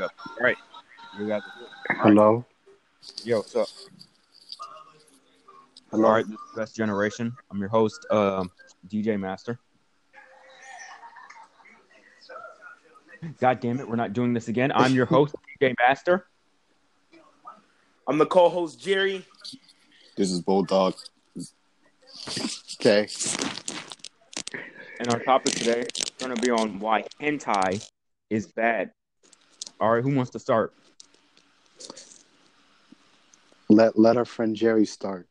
All right. We got Hello. Yo, what's up? Hello. All right, this is Best Generation. I'm your host, um, DJ Master. God damn it, we're not doing this again. I'm your host, DJ Master. I'm the co-host Jerry. This is Bulldog. Okay. And our topic today is going to be on why hentai is bad. All right, who wants to start? Let let our friend Jerry start.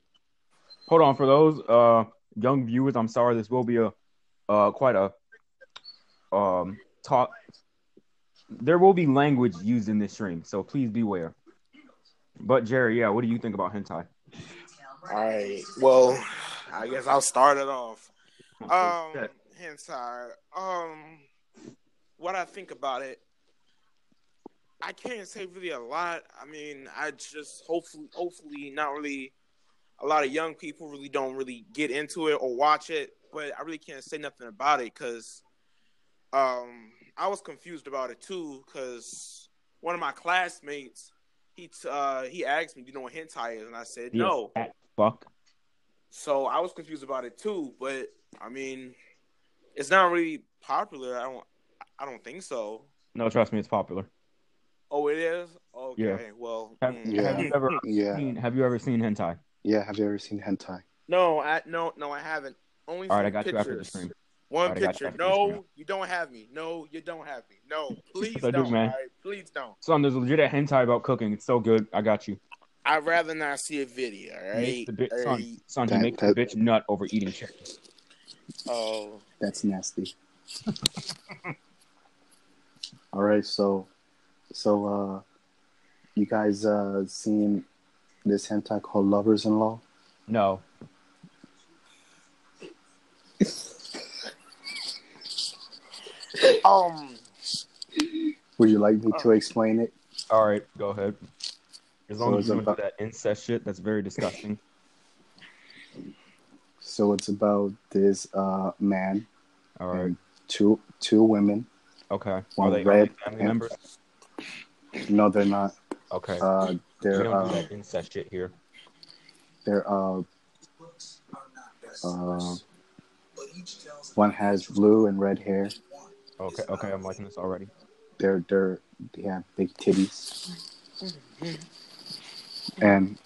Hold on, for those uh young viewers, I'm sorry, this will be a uh quite a um talk. There will be language used in this stream, so please beware. But Jerry, yeah, what do you think about hentai? All right. Well, I guess I'll start it off. Um, hentai. Um, what I think about it, I can't say really a lot. I mean, I just hopefully, hopefully, not really. A lot of young people really don't really get into it or watch it, but I really can't say nothing about it because, um, I was confused about it too because one of my classmates, he t- uh he asked me, "Do you know what hentai is?" And I said, Yeah, "No." Fuck. So I was confused about it too, but I mean, it's not really popular. I don't, I don't think so. No, trust me, it's popular. Oh, it is. Okay, Yeah. well, Have. Yeah. have you ever Yeah. seen have you ever seen hentai? Yeah. Have you ever seen hentai? no, I no, no, I haven't. Only All right, I seen got you after the pictures. stream. One Alright, I got you picture. No, stream. you don't have me. No, you don't have me. No, please I do, don't. man. all right? Please don't. Son, there's legit a hentai about cooking. It's so good. I got you. I'd rather not see a video. All He right. makes the bitch, All son, right. son, he That- makes that- the bitch nut over eating chicken. Oh, That's nasty. All right. So, so uh, you guys uh seen this hentai called Lovers in Law? No. um, Would you like me to explain it? All right, go ahead. As long So as it's you don't about- do that incest shit, that's very disgusting. So it's about this uh man All right. and two two women. Okay. Are One they, red family and- members? No, they're not. Okay. Uh, they're don't do uh, that incest shit here. they're uh, uh, one has blue and red hair. Okay. Okay. I'm liking this already. They're they're they have big titties. And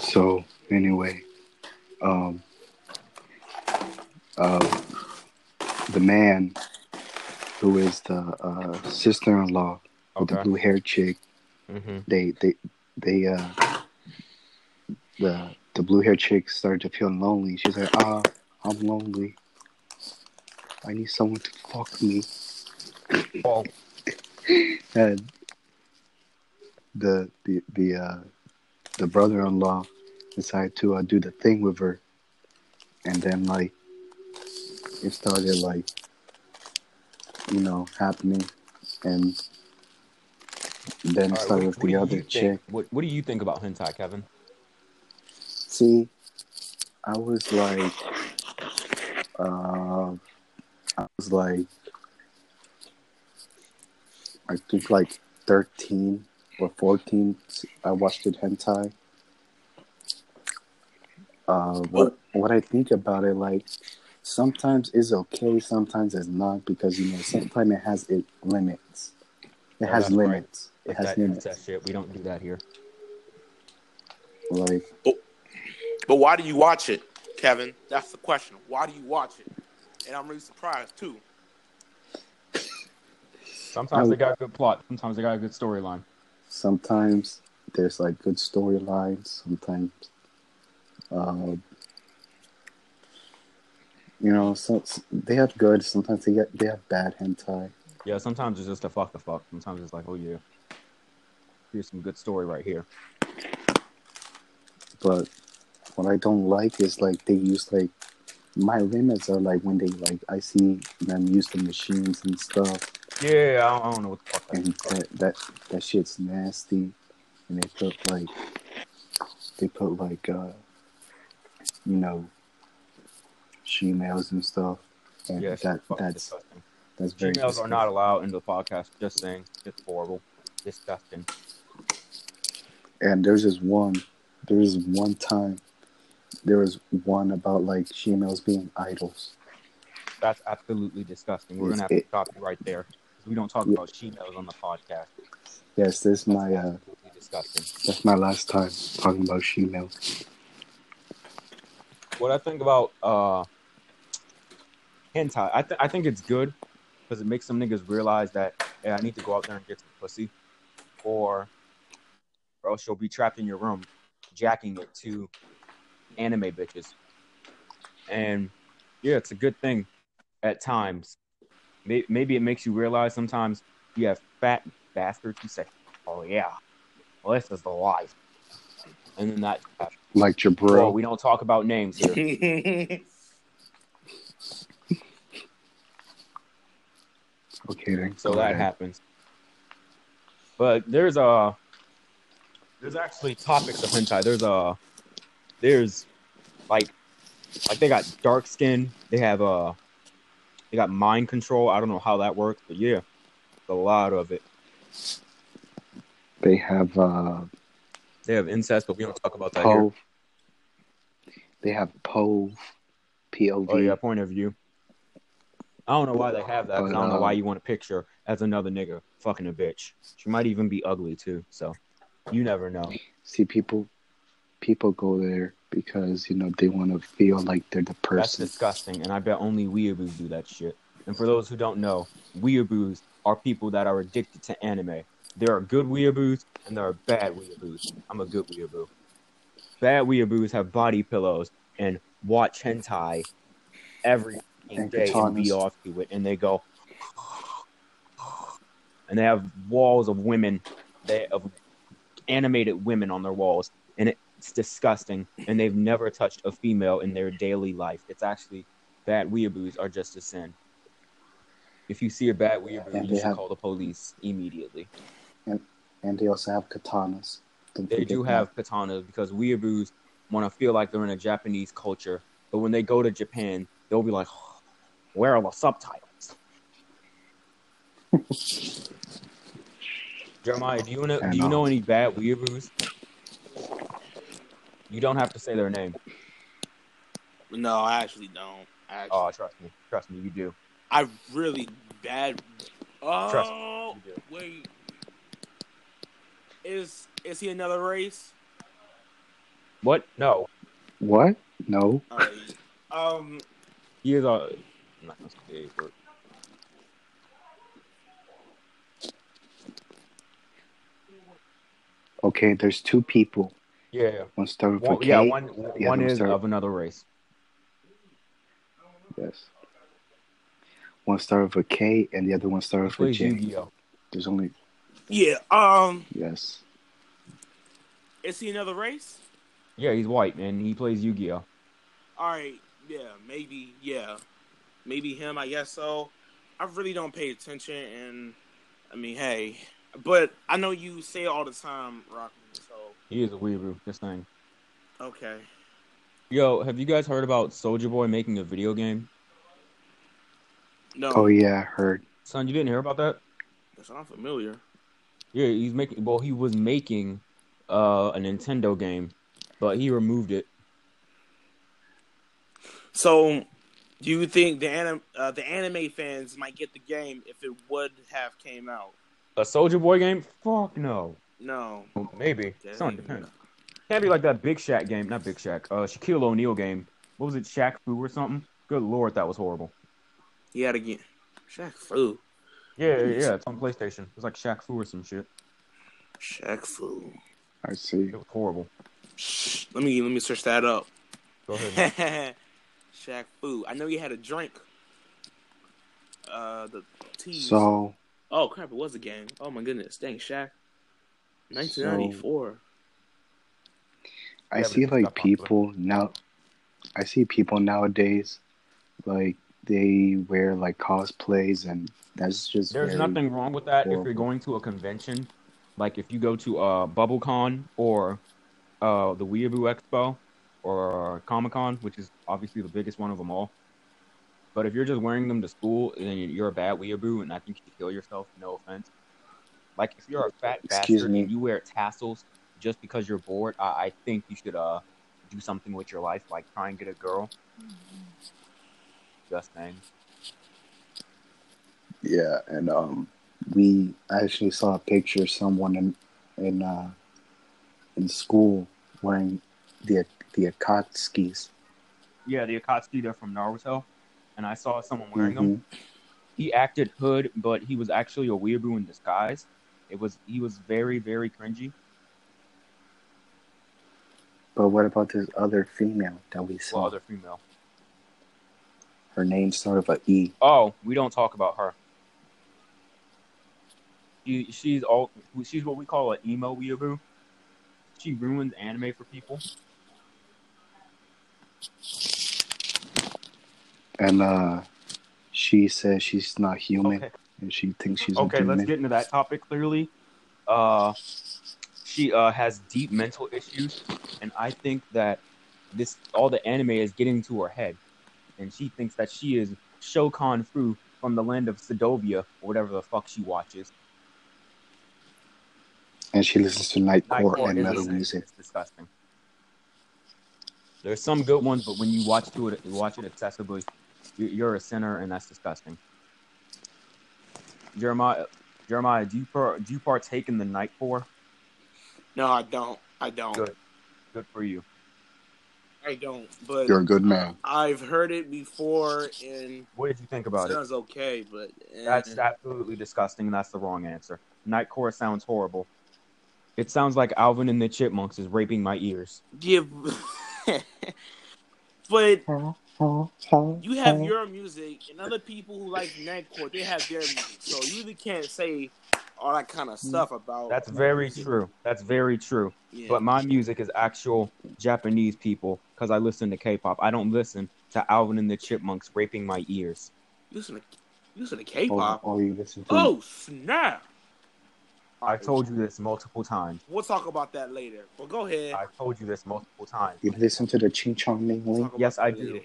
so anyway, um, uh, the man who is the uh, sister-in-law of the blue-haired chick, Mm-hmm. they they they uh the the blue-haired chick started to feel lonely. She's like, ah, I'm lonely. I need someone to fuck me. Oh, and the the the uh, the brother-in-law decided to uh, do the thing with her, and then like it started like you know happening, and then right, started what, with what the other chick. think? What What do you think about hentai, Kevin? See, I was like, uh, I was like, I think like thirteen or fourteen. I watched it hentai. Uh, what what I think about it, like, sometimes it's okay, sometimes it's not, because you know sometimes it has it limits. It Yeah, has that's right. limits. It has that limits. incest shit. We don't do that here. Like, but why do you watch it, Kevin? That's the question. Why do you watch it? And I'm really surprised too. Sometimes I- they got a good plot. Sometimes they got a good storyline. sometimes there's like good storylines sometimes uh, you know so they have good sometimes they get they have bad hentai Yeah. Sometimes it's just a fuck the fuck. Sometimes it's like, oh yeah, here's some good story right here. but what i don't like is like they use like my limits are like when they like i see them use the machines and stuff Yeah, I don't, I don't know what the fuck that and that that, that shit's nasty and they put like they put like uh you know shemales and stuff. And Yeah, that that's disgusting. that's very Females are not allowed into the podcast. Just saying, it's horrible, disgusting. And there's this one, there was one time, there was one about like females being idols. That's absolutely disgusting. We're Yes, gonna have to it- stop you right there. We don't talk Yeah. about females on the podcast. Yes, this is my uh, disgusting. that's my last time talking about females. What I think about uh hentai, I th- I think it's good because it makes some niggas realize that hey, I need to go out there and get some pussy, or or else you'll be trapped in your room jacking it to anime bitches. And yeah, it's a good thing at times. Maybe it makes you realize sometimes you have fat bastards who say, "Oh yeah, well, this is the life," and then that. Like your Bro, bro. we don't talk about names here. So that happens. But there's a there's actually topics of hentai. There's a there's like like they got dark skin. They have uh they got mind control. I don't know how that works, but yeah, a lot of it. They have uh, They have incest, but we don't talk about that here. They have Pove. P O V. Oh yeah, point of view. I don't know why they have that. I don't know why you want a picture as another nigga fucking a bitch. She might even be ugly too. So you never know. See, people, people go there because you know they want to feel like they're the person. That's disgusting, and I bet only weeaboos do that shit. And for those who don't know, weeaboos are people that are addicted to anime. There are good weeaboos and there are bad weeaboos. I'm a good weeaboo. Bad weeaboos have body pillows and watch hentai every And day and be off to it, and they go, and they have walls of women, they of animated women on their walls, and it's disgusting. And they've never touched a female in their daily life. It's actually bad weeaboos are just a sin. If you see a bad weeaboo, And you should have- call the police immediately. and they also have katanas. Don't They do that. have katanas because weeaboos want to feel like they're in a Japanese culture, but when they go to Japan, they'll be like, "Where are the subtitles?" Jeremiah, do you know? Do you know. know any bad weeaboos? You don't have to say their name. no, I actually don't. I actually, Oh, trust me, trust me, you do. I really bad. Trust Oh, You do. wait. Is is he another race? What? No, What? No. Alright. um, he is a. I'm not gonna say a word. Okay, there's two people. Yeah, One start with a one, K. yeah. One, the one other one is start- of another race. Yes. One start with K and the other one start with a J. Yu-Gi-Oh. There's only yeah. Um, yes. is he another race? Yeah, he's white and he plays Yu-Gi-Oh. All right. Yeah, maybe. Yeah, maybe him. I guess so. I really don't pay attention, and I mean, hey, but I know you say it all the time, Rocky. So He is a weeaboo. Just saying. okay. Yo, have you guys heard about Soldier Boy making a video game? No, Oh yeah, I heard. Son, you didn't hear about that? that's not familiar. Yeah, he's making. Well, he was making uh, a Nintendo game, but he removed it. So, do you think the anim- uh, the anime fans might get the game if it would have came out? A Soldier Boy game? Fuck no. No. Maybe. Dang. Son, depends. Can't be like that Big Shaq game. Not Big Shaq. Uh, Shaquille O'Neal game. What was it? Shaq Fu or something? Good lord, that was horrible. He had again. Shaq Fu. Yeah, yeah, yeah. It's on PlayStation. It's like Shaq Fu or some shit. Shaq Fu. I see. It was horrible. Shh. Let me let me search that up. Go ahead. Shaq Fu. I know you had a drink. Uh, the tea. So oh crap! It was a game. Oh my goodness! Dang, Shaq. 1994. I Yeah, see like it's popular. people now. I see people nowadays, like they wear like cosplays, and that's just There's very- nothing wrong with that if you're going to a convention, like if you go to uh, BubbleCon or uh, the Weeaboo Expo or Comic Con, which is obviously the biggest one of them all. But if you're just wearing them to school, then you're a bad weeaboo, and I think you should kill yourself. No offense. Like if you're a fat Excuse bastard me. and you wear tassels just because you're bored, I, I think you should uh do something with your life, like try and get a girl. Just saying. Yeah, and um, we actually saw a picture of someone in in uh, in school wearing the the Akatskis. Yeah, the Akatsuki, they're from Naruto, and I saw someone wearing them. Mhm. He acted hood, but he was actually a weeaboo in disguise. It was he was very very cringy. But what about this other female that we saw? Well, other female. Her name started with a E. Oh, we don't talk about her. She, she's all she's what we call an emo weeaboo. She ruins anime for people. And uh, she says she's not human, Okay, and she thinks she's okay, a let's get into that topic clearly. Uh, she uh has deep mental issues, and I think that this all the anime is getting to her head, and she thinks that she is Shokan Fu from the land of Sedovia, or whatever the fuck she watches. and she listens to nightcore Nightcore and metal music. It's disgusting. There's some good ones, but when you watch to it, you watch it excessively, you- you're a sinner, and that's disgusting. Jeremiah, Jeremiah, do you par- do you partake in the nightcore? No, I don't. I don't. Good. Good for you. I don't. But You're a good man. I've heard it before, and What did you think about it? sounds okay. But eh. That's absolutely disgusting, and that's the wrong answer. Nightcore sounds horrible. It sounds like Alvin and the Chipmunks is raping my ears. Yeah, but you have your music, and other people who like nightcore, they have their music. So you really can't say all that kind of mm. stuff about. That's very true. That's very true. Yeah. But my music is actual Japanese people because I listen to K-pop. I don't listen to Alvin and the Chipmunks raping my ears. listen to you listen to K-pop. or you listen to Oh snap! I told you this multiple times. We'll talk about that later. But go ahead. I told you this multiple times. you listen to the Ching Chong Ling We'll Ling, Yes, that I later. do.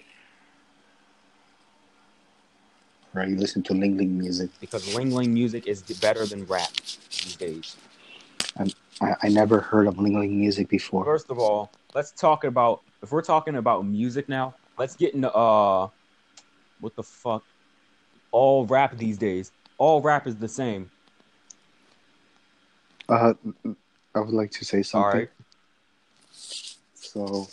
right? You listen to Ling Ling music. Because Ling Ling music is better than rap these days. I, I never heard of Ling Ling music before. First of all, let's talk about if we're talking about music now. Let's get into uh, what the fuck? All rap these days. All rap is the same. Uh, I would like to say something. right. So,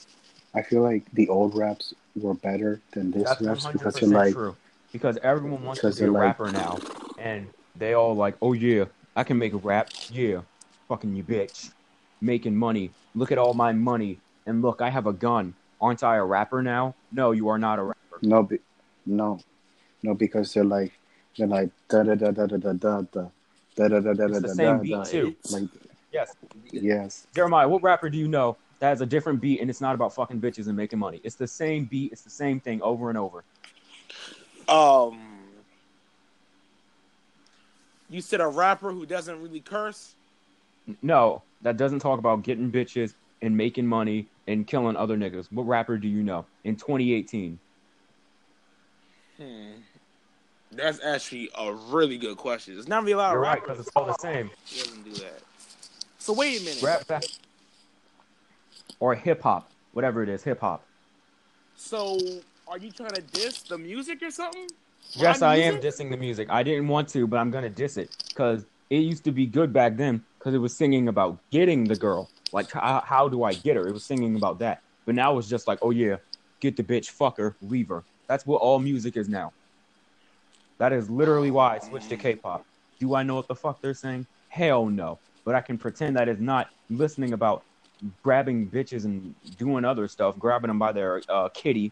I feel like the old raps were better than this That's raps because they're like, true. Because everyone wants to be a like- rapper now, and they all like, oh yeah, I can make a rap. Yeah, fucking you bitch, making money. Look at all my money, and look, I have a gun. Aren't I a rapper now? No, you are not a rapper. no, be, no, no, because they're like, they're like da da da da da da da da da da da da It's the da same da beat da. too. Like, Yes, yes, Jeremiah, what rapper do you know that has a different beat and it's not about fucking bitches and making money? It's the same beat. It's the same thing over and over. Um, you said a rapper who doesn't really curse. No, that doesn't talk about getting bitches and making money and killing other niggas. What rapper do you know in 2018? Hmm. That's actually a really good question. It's not really a lot You're right, because it's all the same. who doesn't do that. So wait a minute. Rap back. Or hip hop, whatever it is, hip hop. So are you trying to diss the music or something? Yes, My I am dissing the music. I didn't want to, but I'm gonna diss it because it used to be good back then because it was singing about getting the girl. Like, how, how do I get her? It was singing about that. But now it's just like, oh yeah, get the bitch, fuck her, leave her. That's what all music is now. That is literally why I switched to K-pop. Do I know what the fuck they're saying? Hell no. But I can pretend that is not listening about grabbing bitches and doing other stuff, grabbing them by their uh, kitty.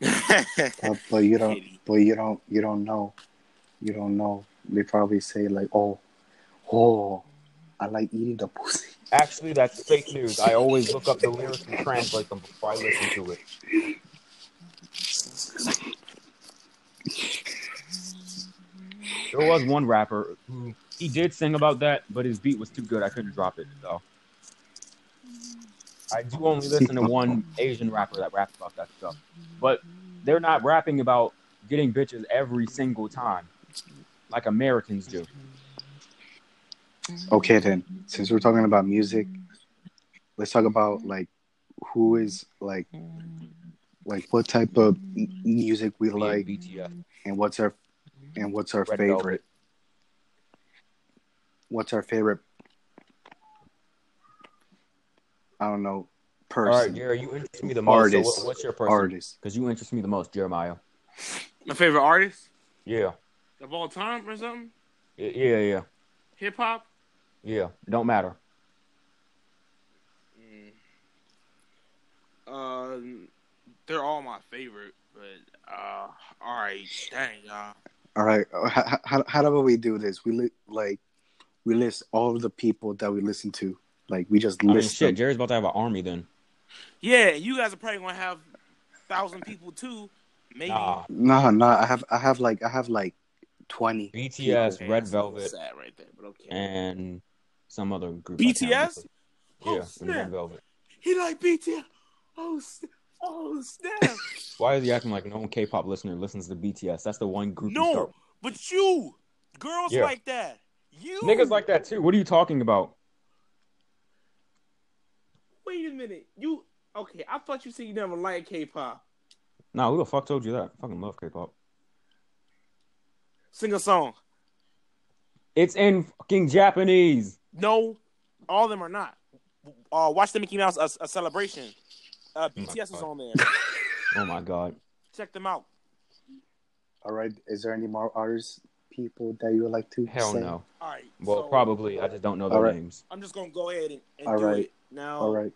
but, but you don't, but you don't, you don't know, you don't know. They probably say like, oh, oh, I like eating the pussy. Actually, that's fake news. I always look up the lyrics and translate them before I listen to it. There was one rapper who he did sing about that, but his beat was too good. I couldn't drop it. though. I do only listen to one Asian rapper that raps about that stuff. But they're not rapping about getting bitches every single time, like Americans do. Okay, then, since we're talking about music, let's talk about like who is like like what type of music we like BTS. and what's our and what's our Red favorite. Velvet. What's our favorite? I don't know. All Person, right, Jerry, you interest me the most. Artist. So what's your person? artist. Because you interest me the most, Jeremiah. My favorite artist Yeah, of all time or something? Y- yeah, yeah, Hip hop? yeah. It don't matter. Uh, they're all my favorite, but uh, all right, dang, y'all. All right. uh, How, how, how do we do this? We li- like we list all of the people that we listen to. Like we just I mean, list shit, them. Jerry's about to have an army then. Yeah, you guys are probably gonna have thousand people too, maybe. Nah, No, no. I have I have like I have like twenty. BTS, Okay, Red that's a little Velvet, sad right there, but okay. and some other group. BTS? remember. Oh, Yeah. Red Velvet. He like BTS. Oh, sn- oh snap! Why is he acting like no K-pop listener listens to BTS? That's the one group. you no, start- but you, girls Yeah. like that. You niggas like that too. What are you talking about? Wait a minute. You okay? I thought you said you never liked K-pop. Nah, who the fuck told you that? I fucking love K-pop. Sing a song. It's in fucking Japanese. No, all of them are not. Uh, watch the Mickey Mouse a, a celebration. Uh, my BTS is on there. Oh my god. Check them out. All right. Is there any more artists, people that you would like to Hell say? no. All right. Well, so probably. I just don't know their All right. names. I'm just gonna go ahead and, and All do right. it now. All right.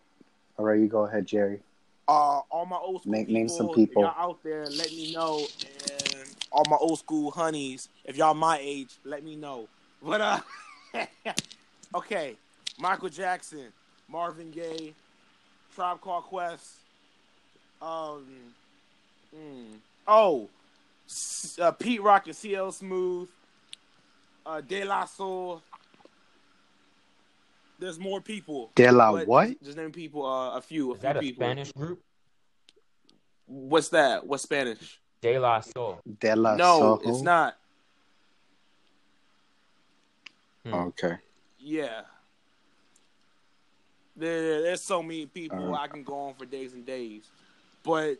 All right. You go ahead, Jerry. Uh, all my old school Name- people, name some people. If y'all out there, let me know. And all my old school honeys, if y'all my age, let me know. But uh, okay, Michael Jackson, Marvin Gaye, Tribe Called Quest. Um, mm, oh, uh, Pete Rock and CL Smooth. Uh, De La Soul. There's more people. De La but what? Just name people. Uh, a few. A Is few that a people. Spanish group? What's that? What's Spanish? De La Soul. De La no, Soho? it's not. Hmm. Okay. Yeah. There, there's so many people Alright. I can go on for days and days, but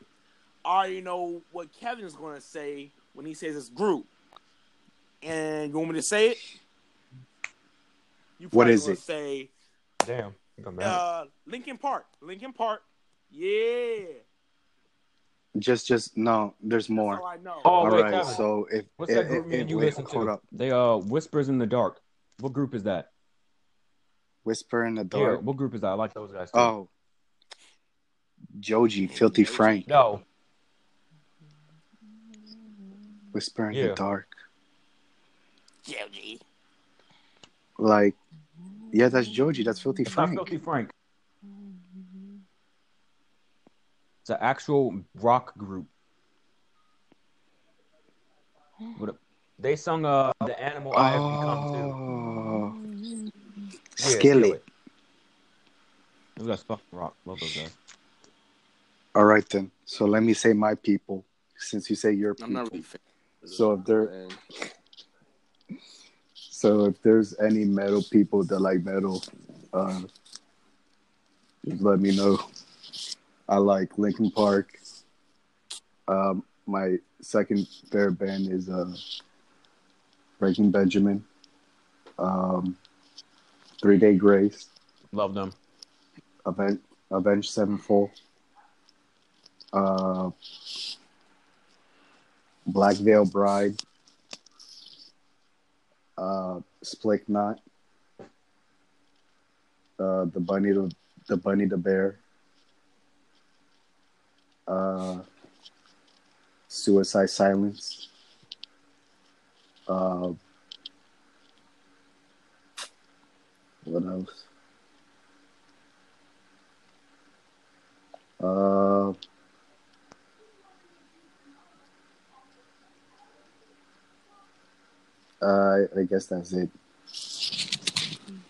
I already know what Kevin's going to say when he says it's group. And you want me to say it? You What probably is gonna it? Say Damn. You come back. uh, Linkin Park. Linkin Park. Yeah. Just, just no. There's That's more. all I know. Oh, All wait, right. Kevin. So if What's if, that group if- me and you wait, listen hold to? up. They uh Whispers in the Dark. What group is that? Whisper in the Yeah, dark. what group is that? I like those guys too. Oh, Joji, Filthy Frank, No. Whisper in Yeah. the dark. Joji. Like, yeah, that's Joji. That's Filthy It's Frank. Filthy Frank. It's an actual rock group. What a- they sung uh the animal I have become too. Yeah, Skillet. Those guys fucking rock. Love those guys. All right then. So let me say my people, since you say your people. I'm not really. Fan. So if there, so if there's any metal people that like metal, uh, just let me know. I like Linkin Park. Um, my second favorite band is uh, Breaking Benjamin. Um, Three Day Grace, Love them. Avenge, Avenged Sevenfold. Uh, Black Veil Bride. Uh, Splick Knot. Uh, the bunny, the, the bunny, the bear. Uh, Suicide Silence. Uh, what else? Uh, uh, I guess that's it.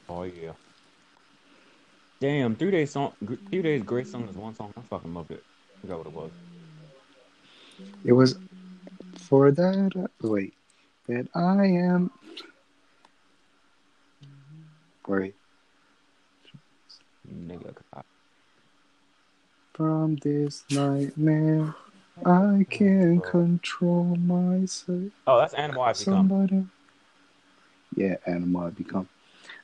Oh yeah. Damn, three days song, three days great song is one song. I fucking loved it. I forgot what it was. It was For that, wait, that I am. Wait, Nigga, from this nightmare, I can't control myself. Oh, that's Animal I've become. Somebody. Yeah, animal I become.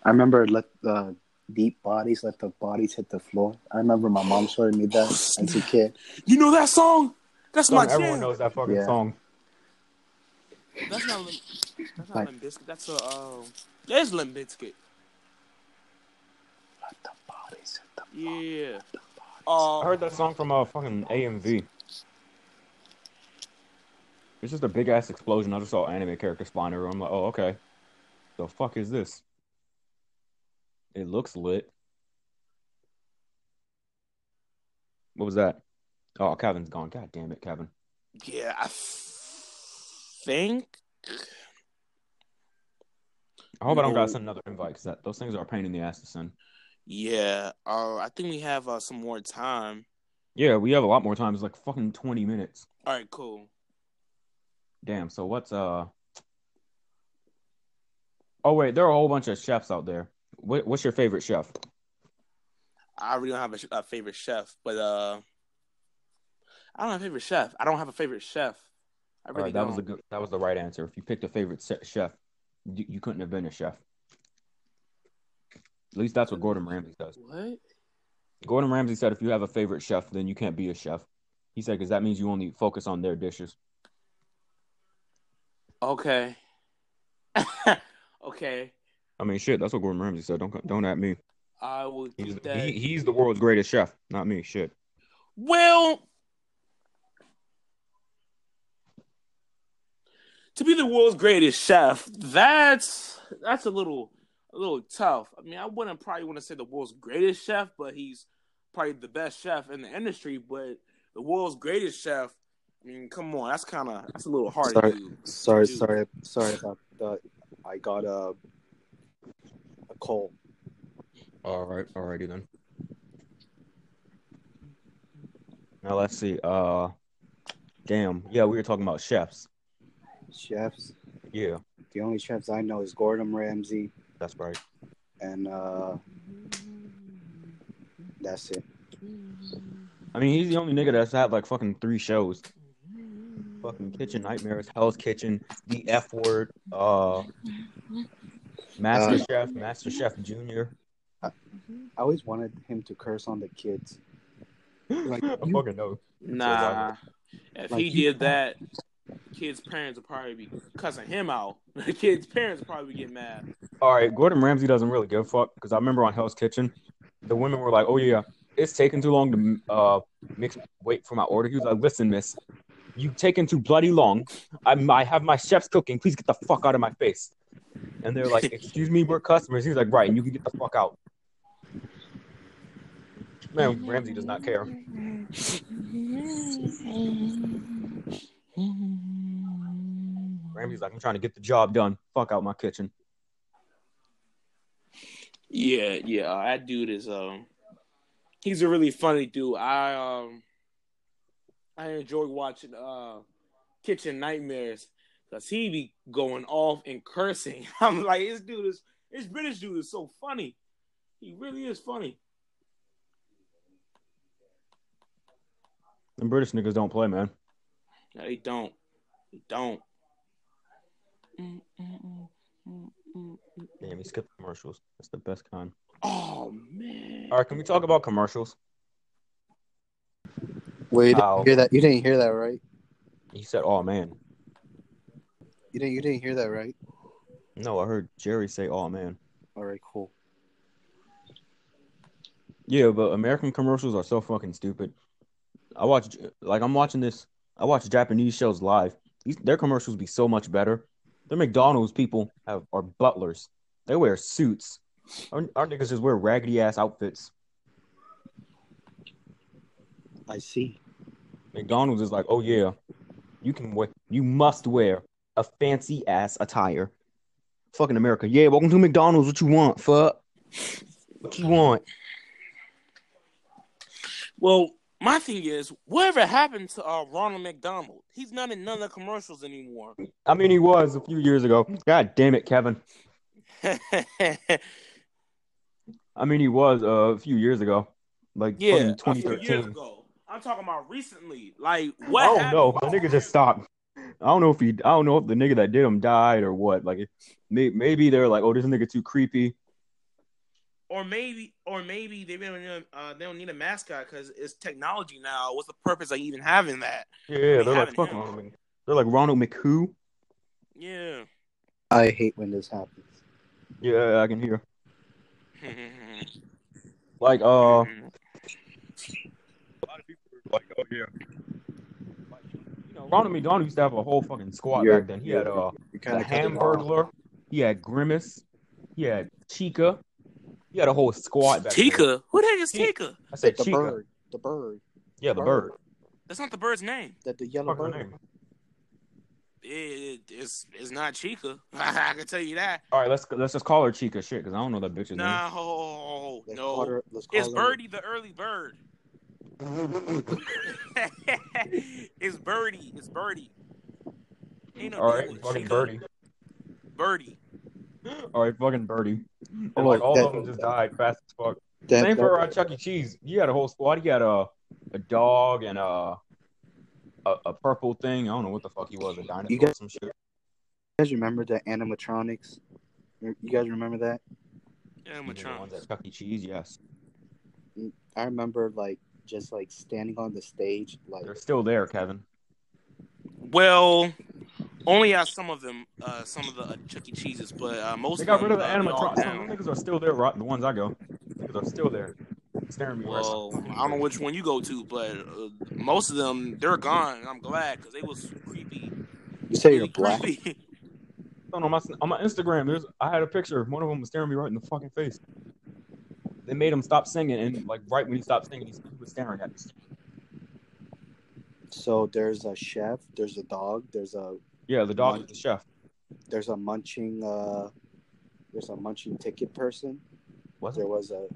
I remember let the deep bodies let the bodies hit the floor. I remember my mom showing me that as a kid. You know that song? That's my Everyone jam. knows that fucking Yeah. song. That's not Limp, that's not Like- Limp Bizkit. That's a um. There's Limp Bizkit. Let the bodies hit the Yeah. I Uh, heard that song from uh, fucking AMV. It's just a big ass explosion. I just saw anime characters flying everywhere. I'm like, oh, okay. The fuck is this? It looks lit. What was that? Oh, Kevin's gone. God damn it, Kevin. yeah, I think. I hope I don't No. gotta send another invite because that those things are a pain in the ass to send. Yeah. Uh, I think we have uh, some more time. Yeah, we have a lot more time. It's like fucking twenty minutes. All right, cool. Damn. So what's uh? Oh wait, there are a whole bunch of chefs out there. What, what's your favorite chef? I really don't have a, a favorite chef, but uh, I don't have a favorite chef. I don't have a favorite chef. I really right, that don't. was the good. That was the right answer. If you picked a favorite chef, you, you couldn't have been a chef. At least that's what Gordon Ramsay says. What? Gordon Ramsay said if you have a favorite chef, then you can't be a chef. He said because that means you only focus on their dishes. Okay. okay. I mean, shit. That's what Gordon Ramsay said. Don't don't at me. I will He's he, he's the world's greatest chef, not me. Shit. Well, to be the world's greatest chef, that's that's a little a little tough. I mean, I wouldn't probably want to say the world's greatest chef, but he's probably the best chef in the industry. But the world's greatest chef, I mean, come on, that's kind of that's a little hard Sorry. to do. Sorry, Dude. sorry, sorry about that. I got a a cold. All right, alrighty then. Now let's see. Uh, damn. Yeah, we were talking about chefs. Chefs. Yeah, The only chefs I know is Gordon Ramsay, that's right. and uh, that's it. I mean, he's the only nigga that's had like fucking three shows. Fucking Kitchen Nightmares, Hell's Kitchen, The F Word, uh, Master Uh, Chef, Master Chef Junior. I always wanted him to curse on the kids. Like, I you- fucking know. Nah, if Like, he did that, kids' parents would probably be cussing him out. The kids' parents would probably get mad. All right, Gordon Ramsay doesn't really give a fuck because I remember on Hell's Kitchen, the women were like, "Oh yeah, it's taking too long to uh mix wait for my order." He was like, "Listen, miss, you taking too bloody long. I'm, I have my chefs cooking. Please get the fuck out of my face." And they're like, "Excuse me, we're customers." He's like, "Right, and you can get the fuck out." Man, Ramsay does not care. Ramsay's like, "I'm trying to get the job done. Fuck out my kitchen." Yeah, yeah, uh, that dude is um, he's a really funny dude. I um, I enjoy watching uh, Kitchen Nightmares because he be going off and cursing. I'm like, this dude is, this British dude is so funny. He really is funny. Them British niggas don't play, man. No, they don't. They don't. Mm, mm, mm, mm, mm, mm. Damn, he skipped commercials. That's the best kind. Oh man. All right, can we talk about commercials? Wait, you didn't hear that? You didn't hear that, right? He said, "Oh man." You didn't. You didn't hear that, right? No, I heard Jerry say, "Oh man." All right, cool. Yeah, but American commercials are so fucking stupid. I watch like I'm watching this. I watch Japanese shows live. These their commercials be so much better. Their McDonald's people have are butlers. They wear suits. Our, our niggas just wear raggedy ass outfits. I see. McDonald's is like, oh yeah, you can wear, you must wear a fancy ass attire. Fucking America, yeah. Welcome to McDonald's. What you want? Fuck. What you want? Well, My thing is, whatever happened to uh, Ronald McDonald? He's not in none of the commercials anymore. I mean, he was a few years ago. God damn it, Kevin. I mean, he was uh, a few years ago, like yeah, fucking a few years 2013. ago. I'm talking about recently. Like what? I don't know. The nigga just stopped. I don't know if he. I don't know if the nigga that did him died or what. Like, may, maybe they're like, oh, this nigga too creepy. Or maybe, or maybe they don't need, uh, they don't need a mascot because it's technology now. What's the purpose of even having that? Yeah, They they're like haven't fucking. him. Ronald Mc- They're like Ronald McWho. Yeah. I hate when this happens. Yeah, I can hear. Like, uh, a lot of people were like, oh yeah. Like, you know, Ronald McDonald used to have a whole fucking squad You're- back then. He had uh, You the kind of cut it off. Hamburglar. He had Grimace. He had Chica. He had a whole squad back then. Tika? Who the heck is Tika. Tika? I said The Chica. bird. The bird. Yeah, the bird. That's not the bird's name. That the yellow Fuck bird. name. It, it's it's not Chica. I can tell you that. All right, let's let's just call her Chica. Shit, because I don't know that bitch's No, Let's call no. her, let's It's her- Birdie the early bird. it's Birdie. It's Birdie. Ain't no All damn right, with fucking Chica. Birdie. Birdie. All right, fucking Birdie. And Oh, like all that- of them just died fast as fuck. That, Same that- for uh, Chuck E. Cheese. You had a whole squad. He had a a dog and a a, a purple thing. I don't know what the fuck he was. A dinosaur You got- or some shit. you guys remember the animatronics? You guys remember that? Yeah, You know, the ones Animatronics. at Chuck E. Cheese. Yes, I remember like just like standing on the stage, like they're still there, Kevin. Well, only at some of them, uh, some of the uh, Chuck E. Cheeses, but uh, most They got rid of the them, uh, animatronics. Some niggas are still there. Right, the ones I go, niggas are still there, staring me. Well, now. I don't know which one you go to, but uh, most of them they're gone. and I'm glad because they was creepy. you say you're black. creepy. on my on my Instagram, there's I had a picture. One of them was staring me right in the fucking face. They made him stop singing, and like right when he stopped singing, he he was staring at me. So there's a chef, there's a dog, there's a Yeah, the dog is the chef. there's a munching uh there's a munching ticket person. Wasn't There was a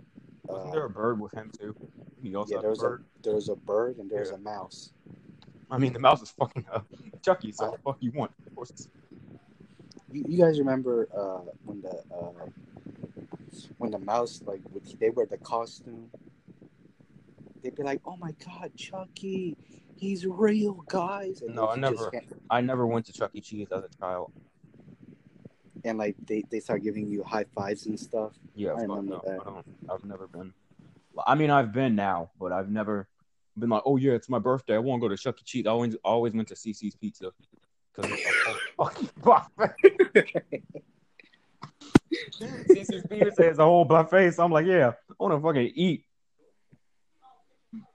Wasn't uh, there a bird with him too? He also yeah, there a was a bird. there was a bird and there was Yeah. a mouse. I mean, the mouse is fucking uh, Chucky. So what the fuck you want? Of course, You, you guys remember uh when the uh when the mouse like would, they wear the costume? They'd be like, "Oh my God, Chucky, he's real, guys!" And No, I never- I never went to Chuck E. Cheese as a child. and like they, they start giving you high fives and stuff. Yeah, I remember no, that. I don't, I've never been. I mean, I've been now, but I've never been like, oh yeah, it's my birthday. I want to go to Chuck E. Cheese. I always always went to Cicis Pizza because it's a whole oh, fucking buffet. Cicis Pizza says a whole buffet, so I'm like, yeah, I want to fucking eat.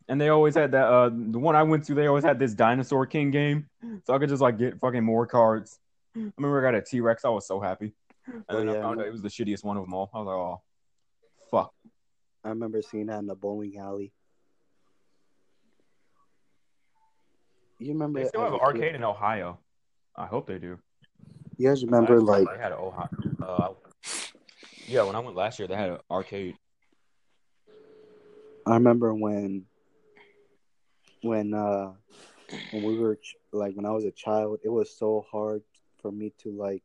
And they always had that. Uh, the one I went to, they always had this Dinosaur King game, so I could just like get fucking more cards. I remember I got a T Rex. I was so happy, and Oh, then I yeah, found out it was the shittiest one of them all. I was like, oh, fuck. I remember seeing that in the bowling alley. You remember? They still have an kid- arcade in Ohio. I hope they do. You guys remember like they had an Ohio. Uh, yeah, when I went last year, they had an arcade. I remember when when uh when we were ch- like when I was a child, it was so hard for me to like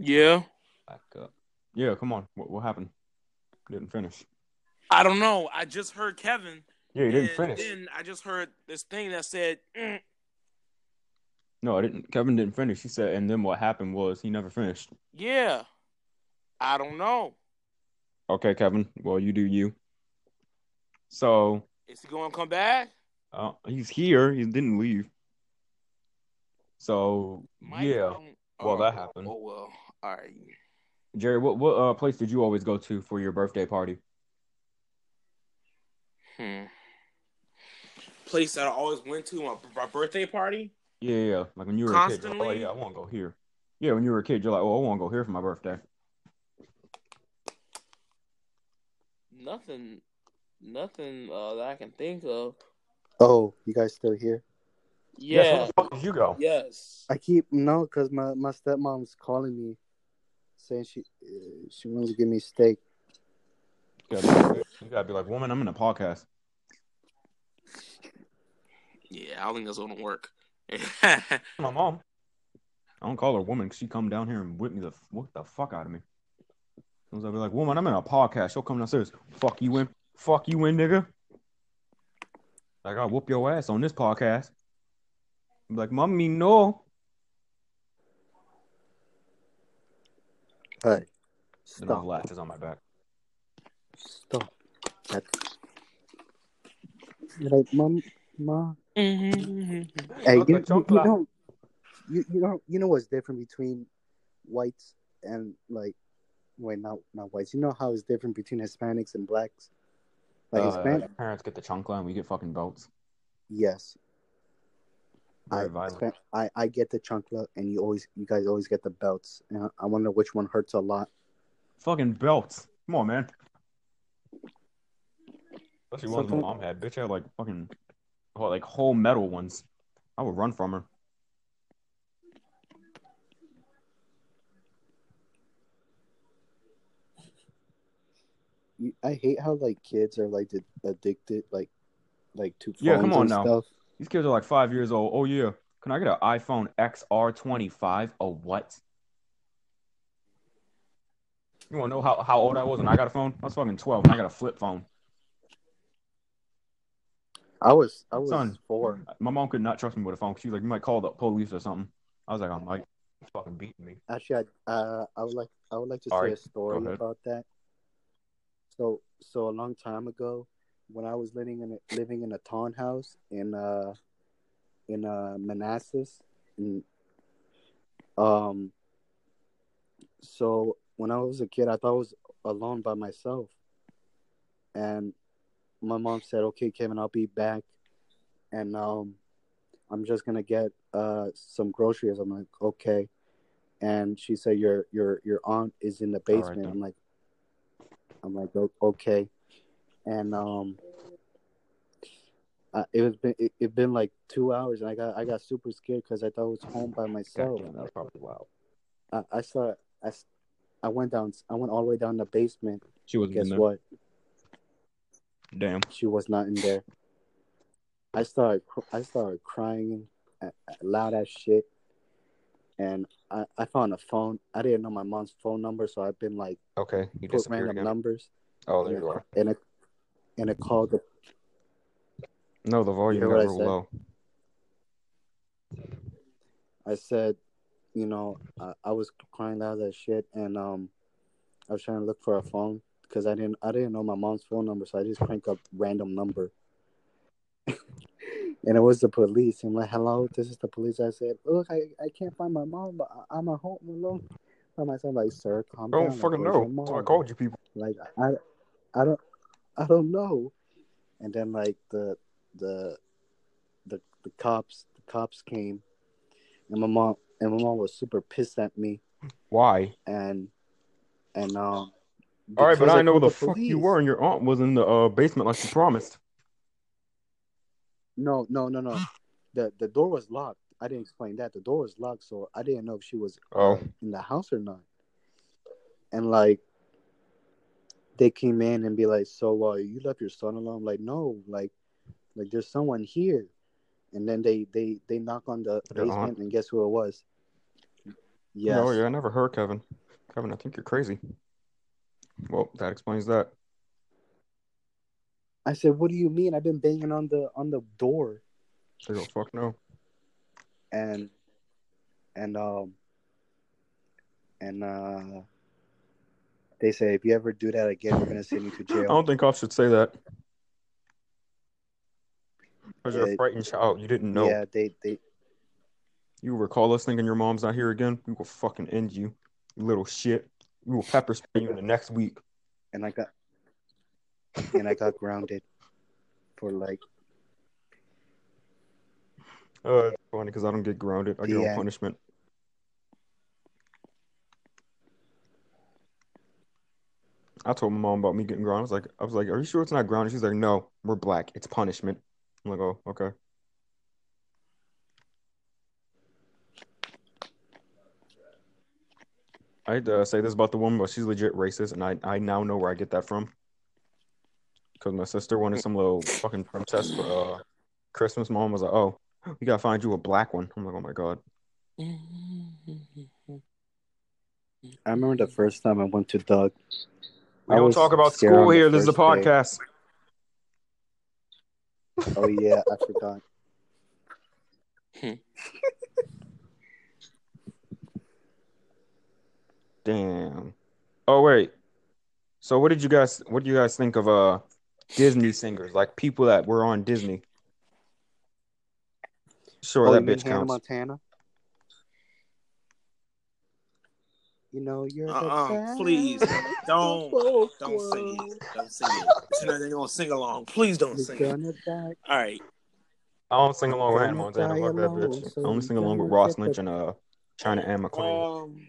Yeah, Back up. Yeah, come on. What, what happened? Didn't finish. I don't know. I just heard Kevin. Yeah, you didn't and finish. Then I just heard this thing that said, mm. No, I didn't. Kevin didn't finish. He said, and then what happened was he never finished. "Yeah." I don't know. Okay, Kevin. Well, you do you. So Is he going to come back? uh, he's here. He didn't leave. So Mike, yeah, well, oh, that happened. Oh well. All right. Jerry, what what uh, place did you always go to for your birthday party? Hmm. Place that I always went to my, my birthday party. Yeah, yeah. Like when you were a kid, like, oh yeah, I want to go here. Yeah, when you were a kid, you're like, oh, I want to go here for my birthday. Nothing. Nothing uh, that I can think of. oh, you guys still here? Yes, where the fuck did you go? Yes. I keep no, cause my my stepmom's calling me. saying she uh, she wants to give me steak. You gotta, be, you gotta be like, woman, I'm in a podcast. Yeah, I don't think that's gonna work. My mom. I don't call her woman 'cause she come down here and whip me the what the fuck out of me. Sometimes I'll be like, woman, I'm in a podcast. She'll come downstairs. Fuck you in. Fuck you in, nigga. Like I'll whoop your ass on this podcast. I'm like, mommy, no. Hey, Then my stop, latch is on my back. stop. That's You're like, mom, ma. Mhm. Hey, Not you, the you, chocolate. you know, you you know, you know what's different between whites and like, wait, not not whites. You know how it's different between Hispanics and blacks. Like Uh, Hispanic, parents get the chancla and we get fucking belts. yes. I, Very violent. Hispan- I I get the chancla, and you always, you guys always get the belts. And I- I wonder which one hurts a lot. Fucking belts. Come on, man. Especially ones my mom had. Bitch had like fucking, like whole metal ones. I would run from her. I hate how like kids are like addicted, like like to phones Yeah, come on and now. stuff. These kids are like five years old. Oh yeah, can I get an iPhone XR25? A what? You want to know how, how old I was when I got a phone? I was fucking 12 and I got a flip phone. I was I was Son. four. My mom could not trust me with a phone. She was like, you might call the police or something. I was like, I'm like, fucking beating me. Actually, I uh, I would like I would like to All say right, a story about that. So so a long time ago, when I was living in a, living in a townhouse in uh in uh Manassas, in, um. So when I was a kid, I thought I was alone by myself, and my mom said, "Okay, Kevin, I'll be back," and um, I'm just gonna get uh some groceries. I'm like, okay and she said your your your aunt is in the basement. then. I'm like, I'm like, "O- okay, and um, uh, it was been it, it been like two hours, and I got I got super scared because I thought I was home by myself. Goddamn, that was probably wild. I, I saw I, I went down I went all the way down the basement. She wasn't Guess in there. what? Damn. She was not in there. I started I started crying uh, uh, loud as shit, and I, I found a phone. I didn't know my mom's phone number, so I've been like Okay, you put random again. numbers. Oh, and there you it, are. and it and it called the No, the volume hear got what I real said? low. I said, you know, I, I was crying loud as shit, and um, I was trying to look for a phone because I didn't I didn't know my mom's phone number, so I just crank up random number, and it was the police. I'm like, hello, this is the police. I said, look, I, I can't find my mom, but I, I'm at home alone by myself. Like, sir, calm I don't Like, fucking know. why I called you people. like I, I don't I don't know. And then like the the the the cops the cops came and my mom and my mom was super pissed at me Why? and and um All right, but I know called the fuck you were, and your aunt was in the uh, basement like you promised. No, no, no, no. The the door was locked. I didn't explain that. The door was locked, so I didn't know if she was Oh. in the house or not. And like they came in and be like, "So uh, you left your son alone?" I'm like, no, like like there's someone here. And then they they they knock on the basement, and guess who it was? Yes. No, yeah, I never heard Kevin. Kevin, I think you're crazy. Well, that explains that. I said, "What do you mean? I've been banging on the on the door." They go, fuck no. and and um and uh they say if you ever do that again we're gonna send you to jail. I don't think cops should say that. Because you're a frightened child. You didn't know. yeah they they You recall us thinking your mom's not here again? We will fucking end you, you little shit. We will pepper spray you in the next week. and i got and i got grounded for like Uh, it's funny because I don't get grounded. I get Yeah. on punishment. I told my mom about me getting grounded. I was like, I was like, "Are you sure it's not grounded?" She's like, "No, we're black. It's punishment." I'm like, "Oh, okay." I'd uh, say this about the woman, but she's legit racist, and I I now know where I get that from. Because my sister wanted some little fucking princess for uh, Christmas. Mom was like, "Oh, we gotta find you a black one." I'm like, "Oh my god." I remember the first time I went to Doug. We I don't talk about school here. This is a first day. podcast. Oh yeah, I forgot. Damn. Oh wait. So what did you guys what do you guys think of uh Disney singers? Like people that were on Disney. Sure, oh, that bitch Hannah counts. Montana? You know you're Uh-uh, the best please, don't- both Don't sing it. Don't sing it. So now they're gonna sing along. Please don't You're sing it. die. All right. I don't sing along with Hannah Gonna Montana. Fuck that bitch. so I only sing along with Ross Lynch the- and uh China Anne McClain. Um.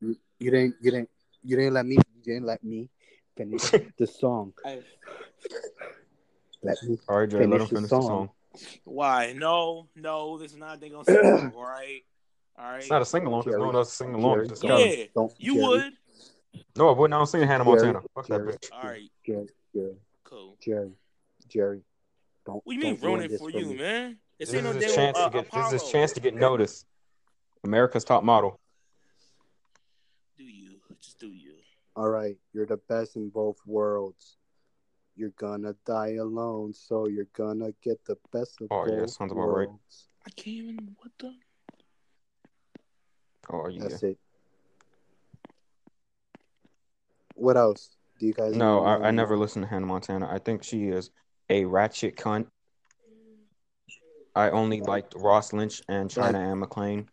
You, you didn't. You didn't. You didn't let me. You didn't let me finish the song. I, Let me. All right, Jay, let him finish the finish the song. song. why? No, no. This is not. They gonna sing along. All right. All right. It's not a sing along because no one else sing along. Jerry, don't- Yeah, Don't. you Jerry, would. No, I wouldn't. I don't sing Hannah Jerry, Montana. Fuck that bitch. All right. Jerry, Jerry, Cool. Jerry, Jerry. Don't. What do you mean don't ruin ruin it for for you, me. man? This This ain't no is his chance uh, to get. This is his chance to get noticed. America's top model. Do you? Just do you? All right, you're the best in both worlds. You're gonna die alone, so you're gonna get the best of Oh, both yeah, sounds about right. I can't even. What the? Oh yeah. That's it. What else? Do you guys? No, know I, I never listened to Hannah Montana. I think she is a ratchet cunt. I only liked Ross Lynch and China Anne McClain.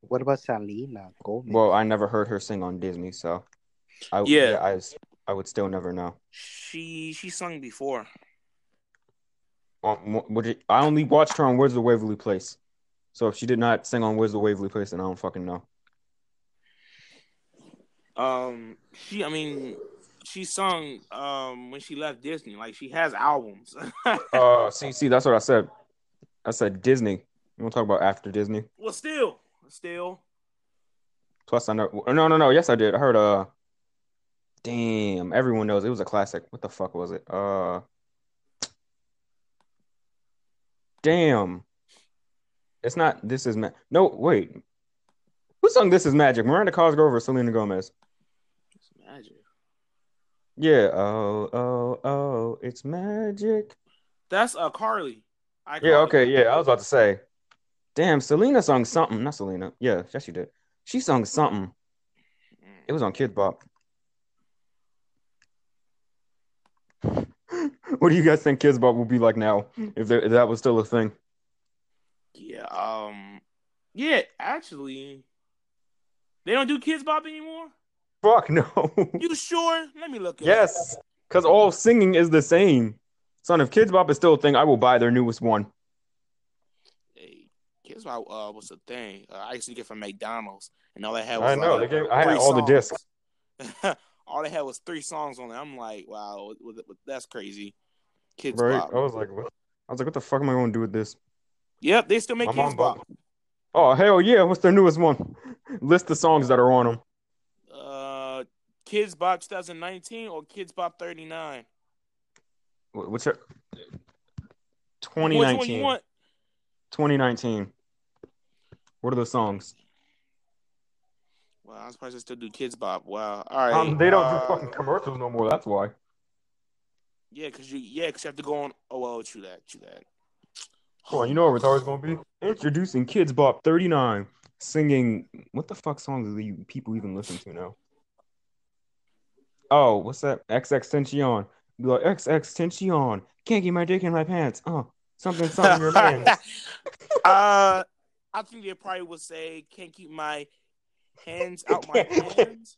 What about Selena Gomez? Well, I never heard her sing on Disney, so I Yeah. yeah, I, I would still never know. She she sung before. Um, wh- would it- I only watched her on Wizards of Waverly Place. So if she did not sing on Wizards of Waverly Place, then I don't fucking know. Um, she. I mean, she sung um when she left Disney. Like she has albums. Uh, see, see, that's what I said. I said Disney. You want to talk about after Disney? well, still, still. Plus, I know. No, no, no. Yes, I did. I heard. Uh, damn. Everyone knows it was a classic. What the fuck was it? Uh, damn. It's not. This is ma- no. Wait. Who sung "This Is Magic"? Miranda Cosgrove or Selena Gomez? It's magic. Yeah. Oh, oh, oh. It's magic. That's uh Carly. I Yeah. Okay. Yeah. I was about to say. Damn. Selena sung something. Not Selena. Yeah. Yes, she did. She sung something. It was on Kid Bop. what do you guys think Kidz Bop will be like now if, there, if that was still a thing? Yeah. Um. Yeah. Actually, they don't do Kidz Bop anymore. Fuck no. You sure? Let me look. It yes, because all singing is the same. Son, if Kidz Bop is still a thing, I will buy their newest one. Hey, Kidz Bop uh, was the thing. Uh, I used to get from McDonald's, and all they had was I know. like, They gave, I had all the discs. all they had was three songs on it. I'm like, wow, that's crazy. Kids Right? Bop. I was like, what? I was like, what the fuck am I going to do with this? Yep, they still make My Kids bought- Oh hell yeah! What's their newest one? List the songs that are on them. Uh, Kidz Bop 2019 or Kidz Bop 39. What's your Which one you 2019? want? 2019. What are the songs? Well, I'm surprised they still do Kidz Bop. Wow. All right. Um, they don't uh, do fucking commercials no more. That's why. Yeah, cause you yeah, cause you have to go on. Oh well, true that, true that. Come on, you know what retarded's gonna be? Introducing Kidz Bop 39, singing what the fuck songs do you people even listen to now? Oh, what's that? XX Tension. Be like XX Tension. Can't get my dick in my pants. Uh, something, something, your man. uh, I think they probably would say, "Can't keep my hands out my hands."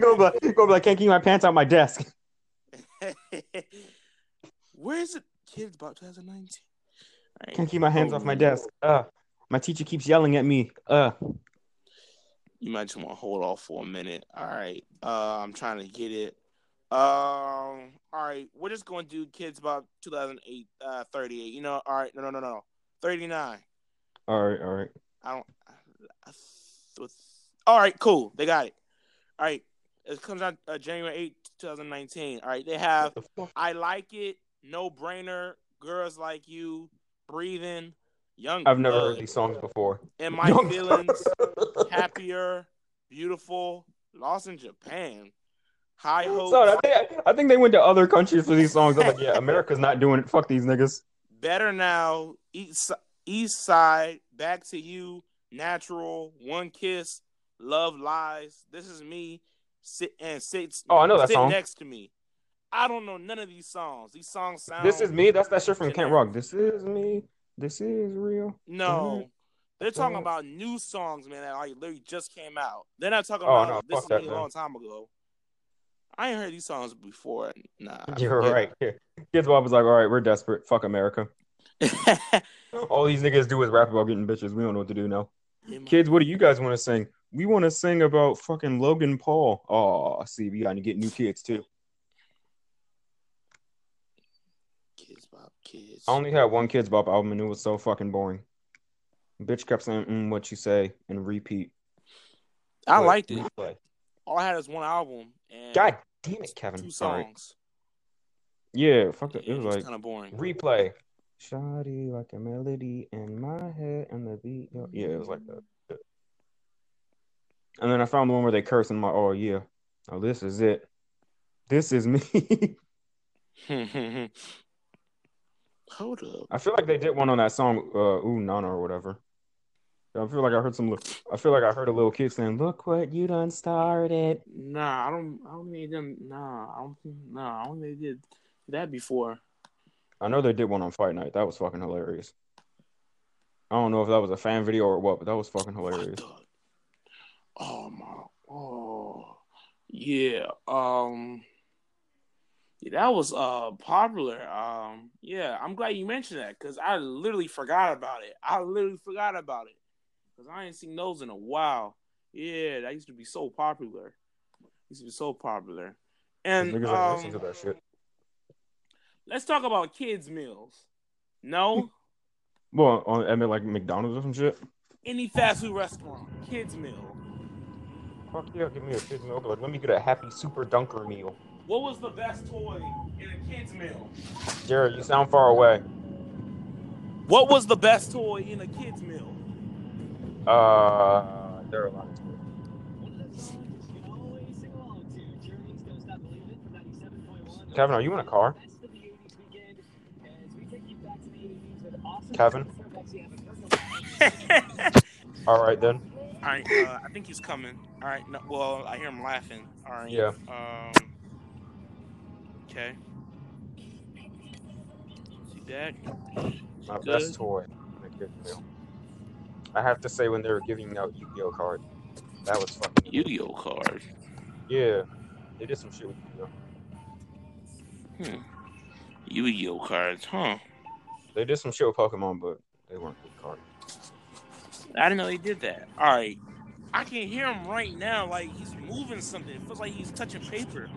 go, like, go like, can't keep my pants out my desk. Where is it? Kidz Bop 2019. All right. Can't keep my hands off my Oh, desk. Uh, my teacher keeps yelling at me. Uh, You might just want to hold off for a minute. All right. Uh, I'm trying to get it. Um. All right. We're just going to do Kidz Bop 2008, uh, 38. You know. All right. No, no, no, no. 39. all right, all right. I don't. I th- all right, cool. They got it. All right, it comes out uh, January 8, 2019. All right, they have? I like it, no brainer, girls like you, breathing, young. I've never heard these songs before. In my Young feelings, happier, beautiful, lost in Japan, high hopes, Son, I think I think they went to other countries for these songs. I'm like, yeah, America's not doing it. Fuck these niggas. better now, east, east side, back to you, natural, one kiss, love lies. This is me, sit and sit. Oh, I know that sit song. next to me. I don't know none of these songs. These songs sound. This is me. That's that shit from Kent. Rock. This is me. This is real. No, they're talking about new songs, man. That like literally just came out. They're not talking Oh, about no, this that, me a long time ago. I ain't heard these songs before. Nah, You're right. Kidz Bop was like, all right, we're desperate. Fuck America. All these niggas do is rap about getting bitches. We don't know what to do now. Kids, what do you guys want to sing? We want to sing about fucking Logan Paul. Oh, see, we got to get new kids too. kids, Bob, kids. I only had one Kidz Bop album and it was so fucking boring. Bitch kept saying mm, what you say and repeat. I Wait, liked it. replay. All I had is one album and God damn it, Kevin. two Sorry. songs. Yeah, fuck it. Yeah, It was like kind of boring. replay. Shoddy like a melody in my head and the beat. Yeah, it was like that. And then I found the one where they curse and I'm like, oh yeah. Oh, this is it. This is me. Hold up. I feel like they did one on that song, uh, Ooh Nana or whatever. I feel like I heard some. li- I feel like I heard a little kid saying, "Look what you done started." Nah, I don't. I don't think them. Nah, I don't think. Nah, I don't did that before. I know they did one on Fight Night. That was fucking hilarious. I don't know if that was a fan video or what, but that was fucking hilarious. Oh my. Oh yeah. Um. Yeah, that was uh popular. Um. Yeah, I'm glad you mentioned that because I literally forgot about it. I literally forgot about it because I ain't seen those in a while. Yeah, that used to be so popular. Used to be so popular. And Niggas ain't listen to um, that shit. Let's talk about kids meals. No. Well, on I mean, like McDonald's or some shit. any fast food restaurant, kids meal. Fuck yeah, give me a kid's meal. Like, let me get a happy super dunker meal. What was the best toy in a kids meal? Jared, you sound far away. What was the best toy in a kids meal? Uh, there are a lot of toys. Kevin, are you in a car? Kevin? All right then. All right, uh, I think he's coming. All right, no, well, I hear him laughing. All right. Yeah. Um. Okay. See that? My Good. best toy in a kid's meal. I have to say when they were giving out Yu-Gi-Oh cards, that was fucking Yu-Gi-Oh card. Yeah, they did some shit with Yu-Gi-Oh. Hmm. Yu-Gi-Oh cards, huh? They did some shit with Pokemon, but they weren't good cards. I didn't know he did that. All right. I can hear him right now, like he's moving something. It feels like he's touching paper,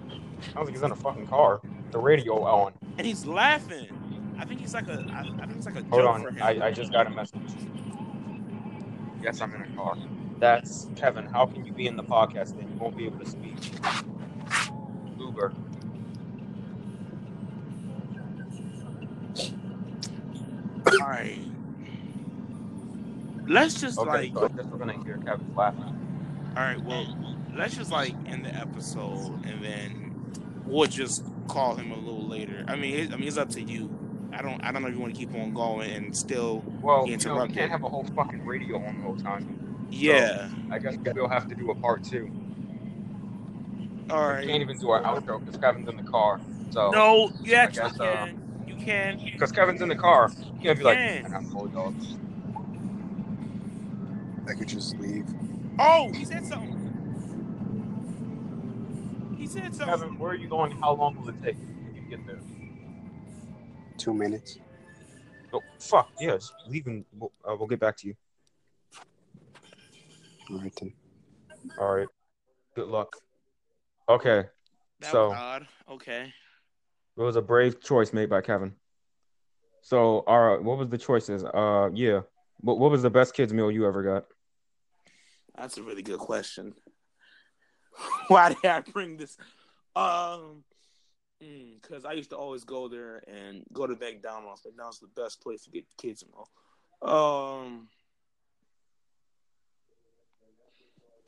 I was like, he's in a fucking car. The radio on. and he's laughing. I think he's like a. I, I think it's like a Hold joke for on, him. I, I just got a message. Yes, I'm in a car. That's Kevin. How can you be in the podcast and you won't be able to speak? Uber. All right. Let's just Okay, like. so I guess we're gonna hear Kevin laughing. All right. Well, let's just like end the episode, and then we'll just call him a little later. I mean, it, I mean, it's up to you. I don't. I don't know if you want to keep on going and still. Well, you know, we can't have a whole fucking radio on the whole time. Yeah. I guess we'll have to do a part two. All right. We can't even do our outro because Kevin's in the car. So No. You I actually guess, uh, can. You can. because Kevin's in the car, you can't be like, Can. "Man, I'm bulldogs. I could just leave. Oh, he said something. He said something. Kevin, where are you going? How long will it take when you get there? Two minutes. Oh, fuck. Yeah, just leave and we'll, uh, we'll get back to you. All right then. All right. Good luck. Okay. That so was odd. Okay. it was a brave choice made by Kevin. So, all right, what was the choices? Uh, yeah. What what was the best kids meal you ever got? That's a really good question. Why did I bring this? Um, because I used to always go there and go to McDonald's. McDonald's is the best place to get kids and all. Um,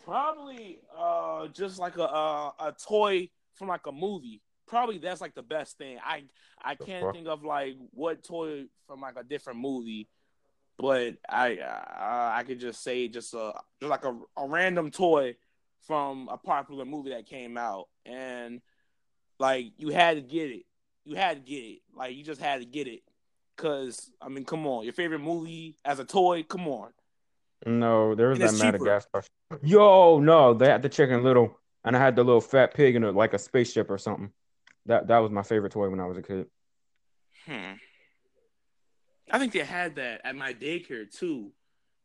probably uh just like a a, a toy from like a movie. Probably that's like the best thing. I I can't think of like what toy from like a different movie, but I uh, I could just say just a just like a, a random toy from a popular movie that came out, and like you had to get it. You had to get it. Like you just had to get it. Cause I mean, come on, your favorite movie as a toy? Come on. No, there was And that cheaper. Madagascar. Yo, no, they had the chicken little, and I had the little fat pig in it, like a spaceship or something. That that was my favorite toy when I was a kid. Hmm. I think they had that at my daycare too.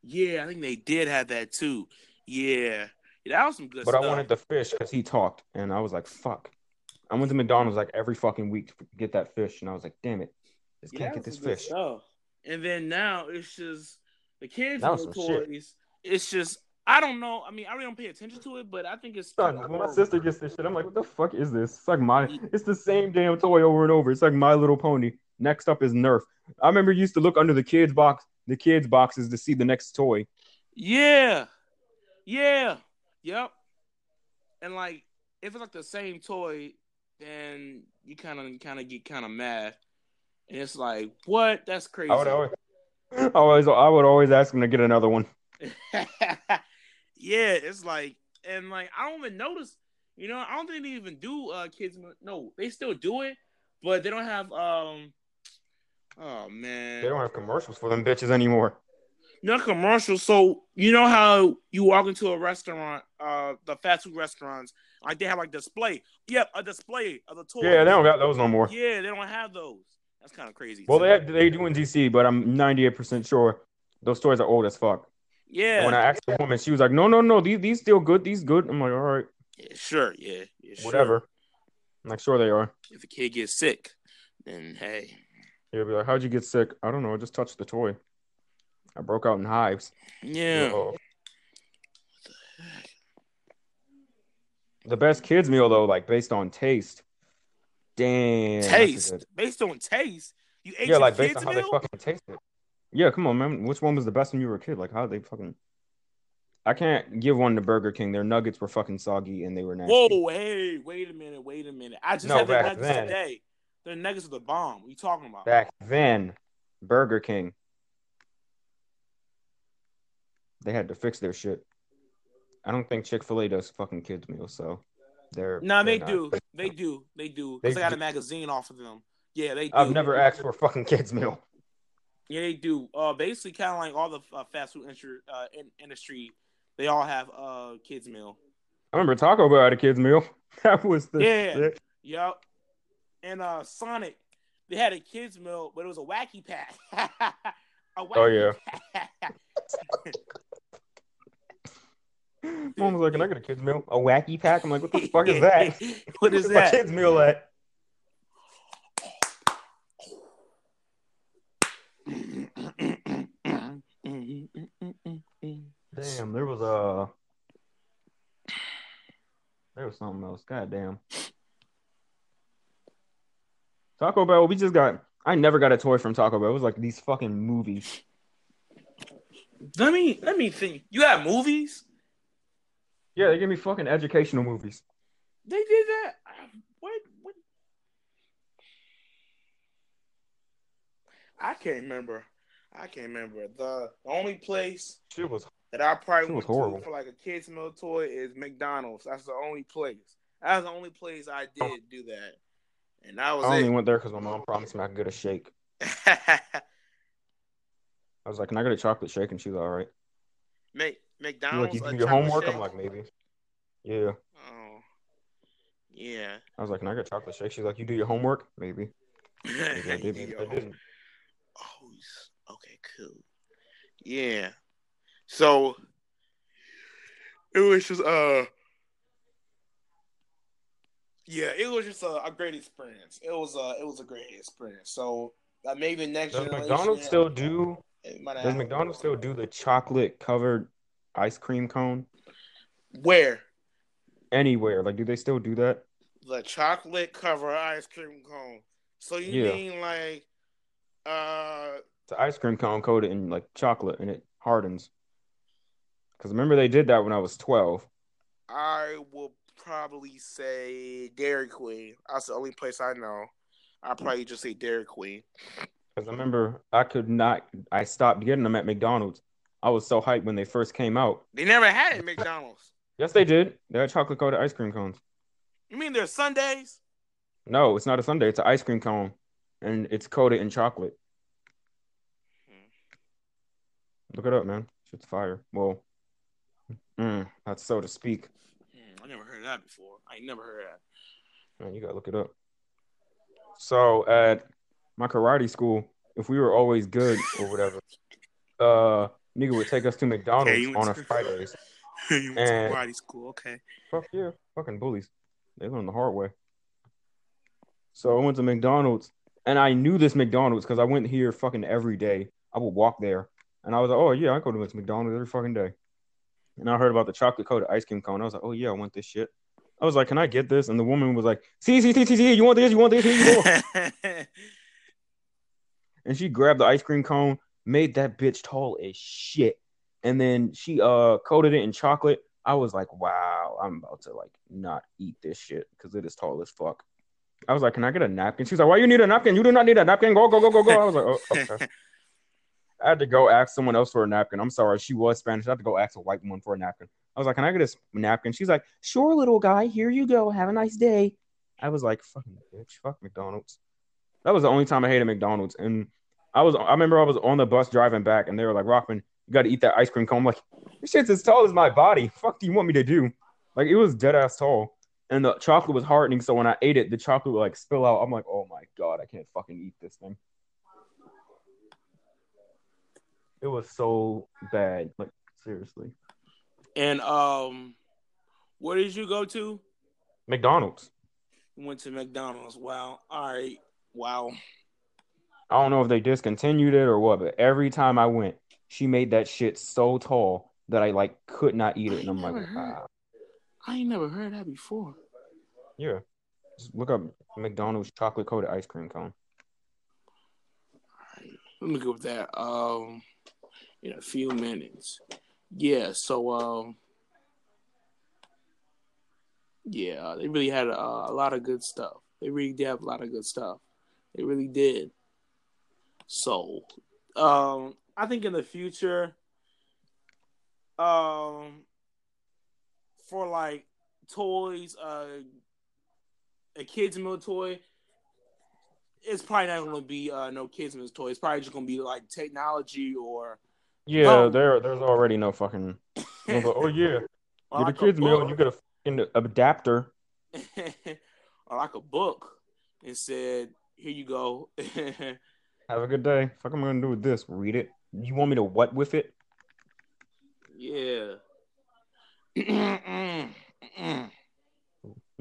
Yeah, I think they did have that too. Yeah, yeah that was some good stuff. But stuff. I wanted the fish because he talked, and I was like, "Fuck." I went to McDonald's like every fucking week to get that fish, and I was like, "Damn it, just Yeah, can't get this was some good fish." stuff. And then now it's just the kids That the toys. It's just I don't know. I mean, I really don't pay attention to it, but I think it's Son, when my sister gets this shit, I'm like, "What the fuck is this?" It's like my, it's the same damn toy over and over. It's like My Little Pony. Next up is Nerf. I remember you used to look under the kids box, the kids boxes to see the next toy. Yeah. Yeah. Yep. And like if it's like the same toy, then you kind of kind of get kind of mad. And it's like, what? That's crazy. I would always, I always, I would always ask him to get another one. yeah, it's like and like I don't even notice, you know, I don't think they even do uh kids no, they still do it, but they don't have um oh man. They don't have commercials for them bitches anymore. No commercials. So you know how you walk into a restaurant, uh, the fast food restaurants, like they have like display. Yep, a display of the toys. Yeah, they don't got those no more. Yeah, they don't have those. That's kind of crazy. Well, too. they have, they do in DC, but I'm 98% sure those toys are old as fuck. yeah. When I asked the woman, she was like, "No, no, no, these these still good. These good." I'm like, "All right, yeah, sure. Yeah, yeah sure. whatever." I'm like, "Sure they are." If a kid gets sick, then hey, He'll be like, "How'd you get sick?" I don't know. I just touched the toy. I broke out in hives. yeah. Uh-oh. The best kids meal though, like based on taste. Damn. taste based on taste. You ate Yeah, like based on how meal? they fucking taste it. Yeah, come on, man. Which one was the best when you were a kid? Like how they fucking. I can't give one to Burger King. Their nuggets were fucking soggy and they were nasty. Whoa, hey, wait a minute, wait a minute. I just No, had the nuggets then. today. The nuggets are the bomb. What you talking about? Back then, Burger King. They had to fix their shit. I don't think Chick Fil A does fucking kids meals, so they're. No, they they're do. They do. They do. They Because I got a magazine off of them. Yeah, they do. I've never asked for a fucking kids meal. Yeah, they do. Uh, basically, kind of like all the uh, fast food industry, uh, in- industry, they all have uh kids meal. I remember Taco Bell had a kids meal. That was the Yeah. shit. Yep. And uh, Sonic, they had a kids meal, but it was a wacky pack. a wacky Oh, yeah. Mom was like, "Can I get a kids meal? A wacky pack?" I'm like, "What the fuck is that? what is that? kids meal at?" Damn, there was a. There was something else. God damn. Taco Bell. We just got. I never got a toy from Taco Bell. It was like these fucking movies. let me let me think. You have movies? Yeah, they give me fucking educational movies. They did that. What? What? I can't remember. I can't remember. The only place Shit was. that I probably went horrible. to for like a kids meal toy is McDonald's. That's the only place. That's the only place I did oh. do that, and that was I only it. went there because my mom promised me I could get a shake. I was like, "Can I get a chocolate shake?" And she was all right. She's McDonald's. like, "You do your homework?" shake? I'm like, "Maybe." Yeah. oh, yeah. I was like, "Can I get a chocolate shake?" She's like, "You do your homework?" Maybe. Maybe I did. Maybe I didn't. Oh, okay, cool. Yeah. So it was just uh yeah, it was just a, a great experience. It was uh it was a great experience. So uh, maybe next Does McDonald's still do? Does McDonald's still do the chocolate covered ice cream cone? Where Anywhere. Like, do they still do that? the chocolate covered ice cream cone. So you Yeah. mean like uh It's an ice cream cone coated in like chocolate and it hardens. Because remember they did that when I was 12. I will probably say Dairy Queen. That's the only place I know. I'll probably just say Dairy Queen. Because I remember I could not, I stopped getting them at McDonald's. I was so hyped when they first came out. They never had it at McDonald's. Yes, they did. They had chocolate coated ice cream cones. You mean there's Sundays? No, it's not a Sunday. It's an ice cream cone, and it's coated in chocolate. Look it up, man. Shit's fire. Well, mm, that's so to speak. Hmm, I never heard of that before. I ain't never heard of that. Man, you gotta look it up. So at my karate school, if we were always good or whatever, uh, nigga would take us to McDonald's Okay, on a to- Fridays. you went And- to karate school, okay. Fuck yeah, fucking bullies. They learn the hard way. So I went to McDonald's, and I knew this McDonald's because I went here fucking every day. I would walk there, and I was like, oh yeah, I go to this McDonald's every fucking day. And I heard about the chocolate coated ice cream cone. I was like, oh yeah, I want this shit. I was like, can I get this? And the woman was like, see, see, see, see, see, you want this? You want this? Here you go. and she grabbed the ice cream cone, made that bitch tall as shit, and then she uh coated it in chocolate. I was like, wow, I'm about to like not eat this shit because it is tall as fuck. I was like, can I get a napkin? She's like, why you need a napkin? You do not need a napkin. Go, go, go, go, go. I was like, oh, okay. I had to go ask someone else for a napkin. I'm sorry, she was Spanish. I had to go ask a white woman for a napkin. I was like, can I get a napkin? She's like, sure, little guy. Here you go. Have a nice day. I was like, fucking bitch, fuck McDonald's. That was the only time I hated McDonald's. And I was, I remember I was on the bus driving back, and they were like, Rockman, you got to eat that ice cream cone. I'm like, this shit's as tall as my body. Fuck, do you want me to do? Like, it was dead ass tall, and the chocolate was hardening. So when I ate it, the chocolate would like spill out. I'm like, oh my god, I can't fucking eat this thing. It was so bad. Like, seriously. and um where did you go to? McDonald's. Went to McDonald's. Wow. All right. Wow. I don't know if they discontinued it or what, but every time I went, she made that shit so tall that I like could not eat it. And I'm like, heard. ah, I ain't never heard that before. yeah. Just look up McDonald's chocolate coated ice cream cone. Let me go with that. Um, in a few minutes. Yeah. So um, yeah, they really had a, a lot of good stuff. They really did have a lot of good stuff. They really did. So, um, I think in the future, um, for like toys, uh, a kids meal toy, it's probably not going to be uh, no kids meal toy. It's probably just going to be like technology or Yeah, Oh. there there's already no fucking. but- oh yeah, or get a like kids meal and you get a fucking adapter. or like a book and said, "Here you go." Have a good day. Fuck, am I gonna do with this? Read it. You want me to what with it? yeah. You'd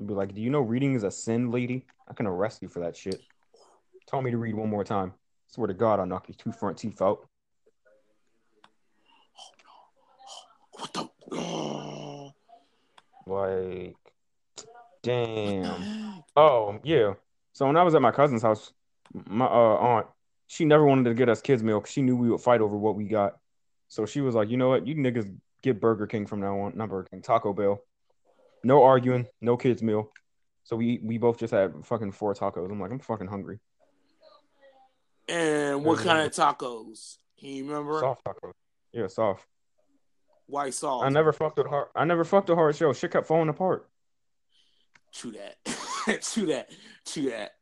be like, do you know reading is a sin, lady? I can arrest you for that shit. Tell me to read one more time. Swear to God, I'll knock your two front teeth out. What the? Oh, Like, damn. Oh yeah. So when I was at my cousin's house, my uh, aunt, she never wanted to get us kids meal because she knew we would fight over what we got. So she was like, you know what, you niggas get Burger King from now on, not Burger King, Taco Bell. No arguing, no kids meal. So we we both just had fucking four tacos. I'm like, I'm fucking hungry. And what kind of tacos? Can you remember? Soft tacos. Yeah, soft. White sauce. I never fucked with hard. I never fucked with hard shell. Shit kept falling apart. True that. True that. True that.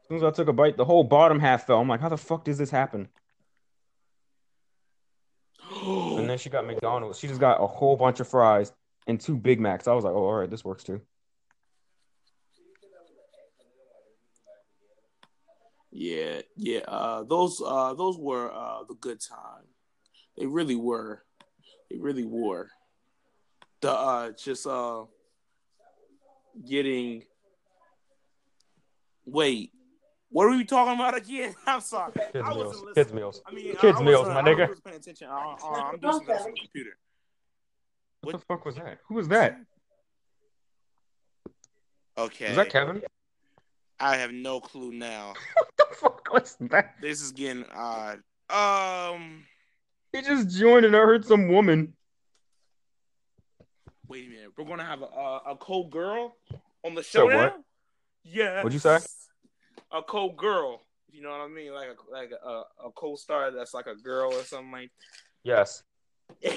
As soon as I took a bite, the whole bottom half fell. I'm like, how the fuck does this happen? And then she got McDonald's. She just got a whole bunch of fries and two Big Macs. I was like, oh, all right, this works too. Yeah, yeah. Uh, those uh, those were uh, the good time. They really were. They really were. The uh, just uh, getting. Wait, what are we talking about again? I'm sorry. Kids I meals. Kids meals. I mean, Kids I, I meals, my I nigga. wasn't paying attention. I, I, I'm doing something else on the computer. What, What- the fuck was that? Who was that? Okay. Is that Kevin? I have no clue now. What the fuck was that? This is getting odd. Um, He just joined and I heard some woman. wait a minute. We're gonna have a a, a cold girl on the So show what? now. Yeah. What'd you say? A cold girl. You know what I mean? Like a like a, a co-star that's like a girl or something like. Yes.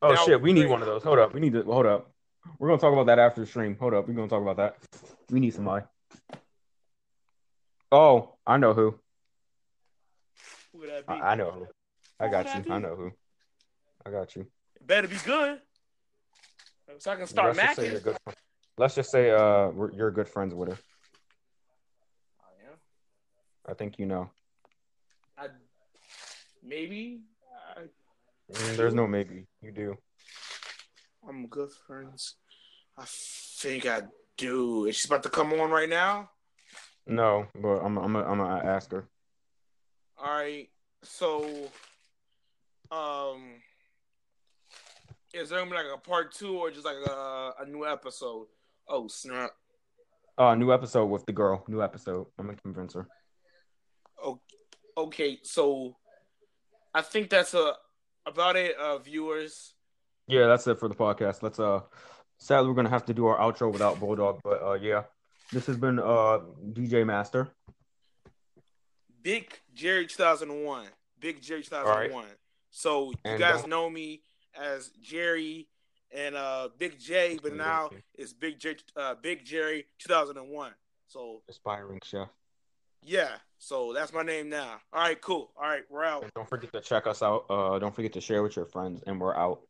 Oh That shit, we need great. one of those. Hold up, we need to hold up. We're gonna talk about that after the stream. Hold up, we're gonna talk about that. We need somebody. Oh, I know who. Who would that be? I, I know who. I got you. I be? know who. I got you. It better be good. So I can start Let's macking. you're good. Let's just say uh you're good friends with her. I am. I think you know. I maybe I, Mm, There's no maybe. You do. I'm good friends. I think I do. Is she about to come on right now? No, but I'm I'm I'm gonna ask her. All right. So, um, is there gonna be like a part two or just like a, a new episode? Oh snap! Uh, new episode with the girl. New episode. I'm gonna convince her. Okay, so I think that's uh about it, uh, viewers. Yeah, that's it for the podcast. Let's uh sadly we're gonna have to do our outro without Bulldog, but uh yeah. This has been uh DJ Master. Big Jerry 2001. Big Jerry 2001. So you And guys don't- know me as Jerry and uh Big J, but now it's Big J uh Big Jerry 2001. So Aspiring chef. yeah, so that's my name now. All right, cool. All right, we're out. And don't forget to check us out. Uh don't forget to share with your friends and we're out.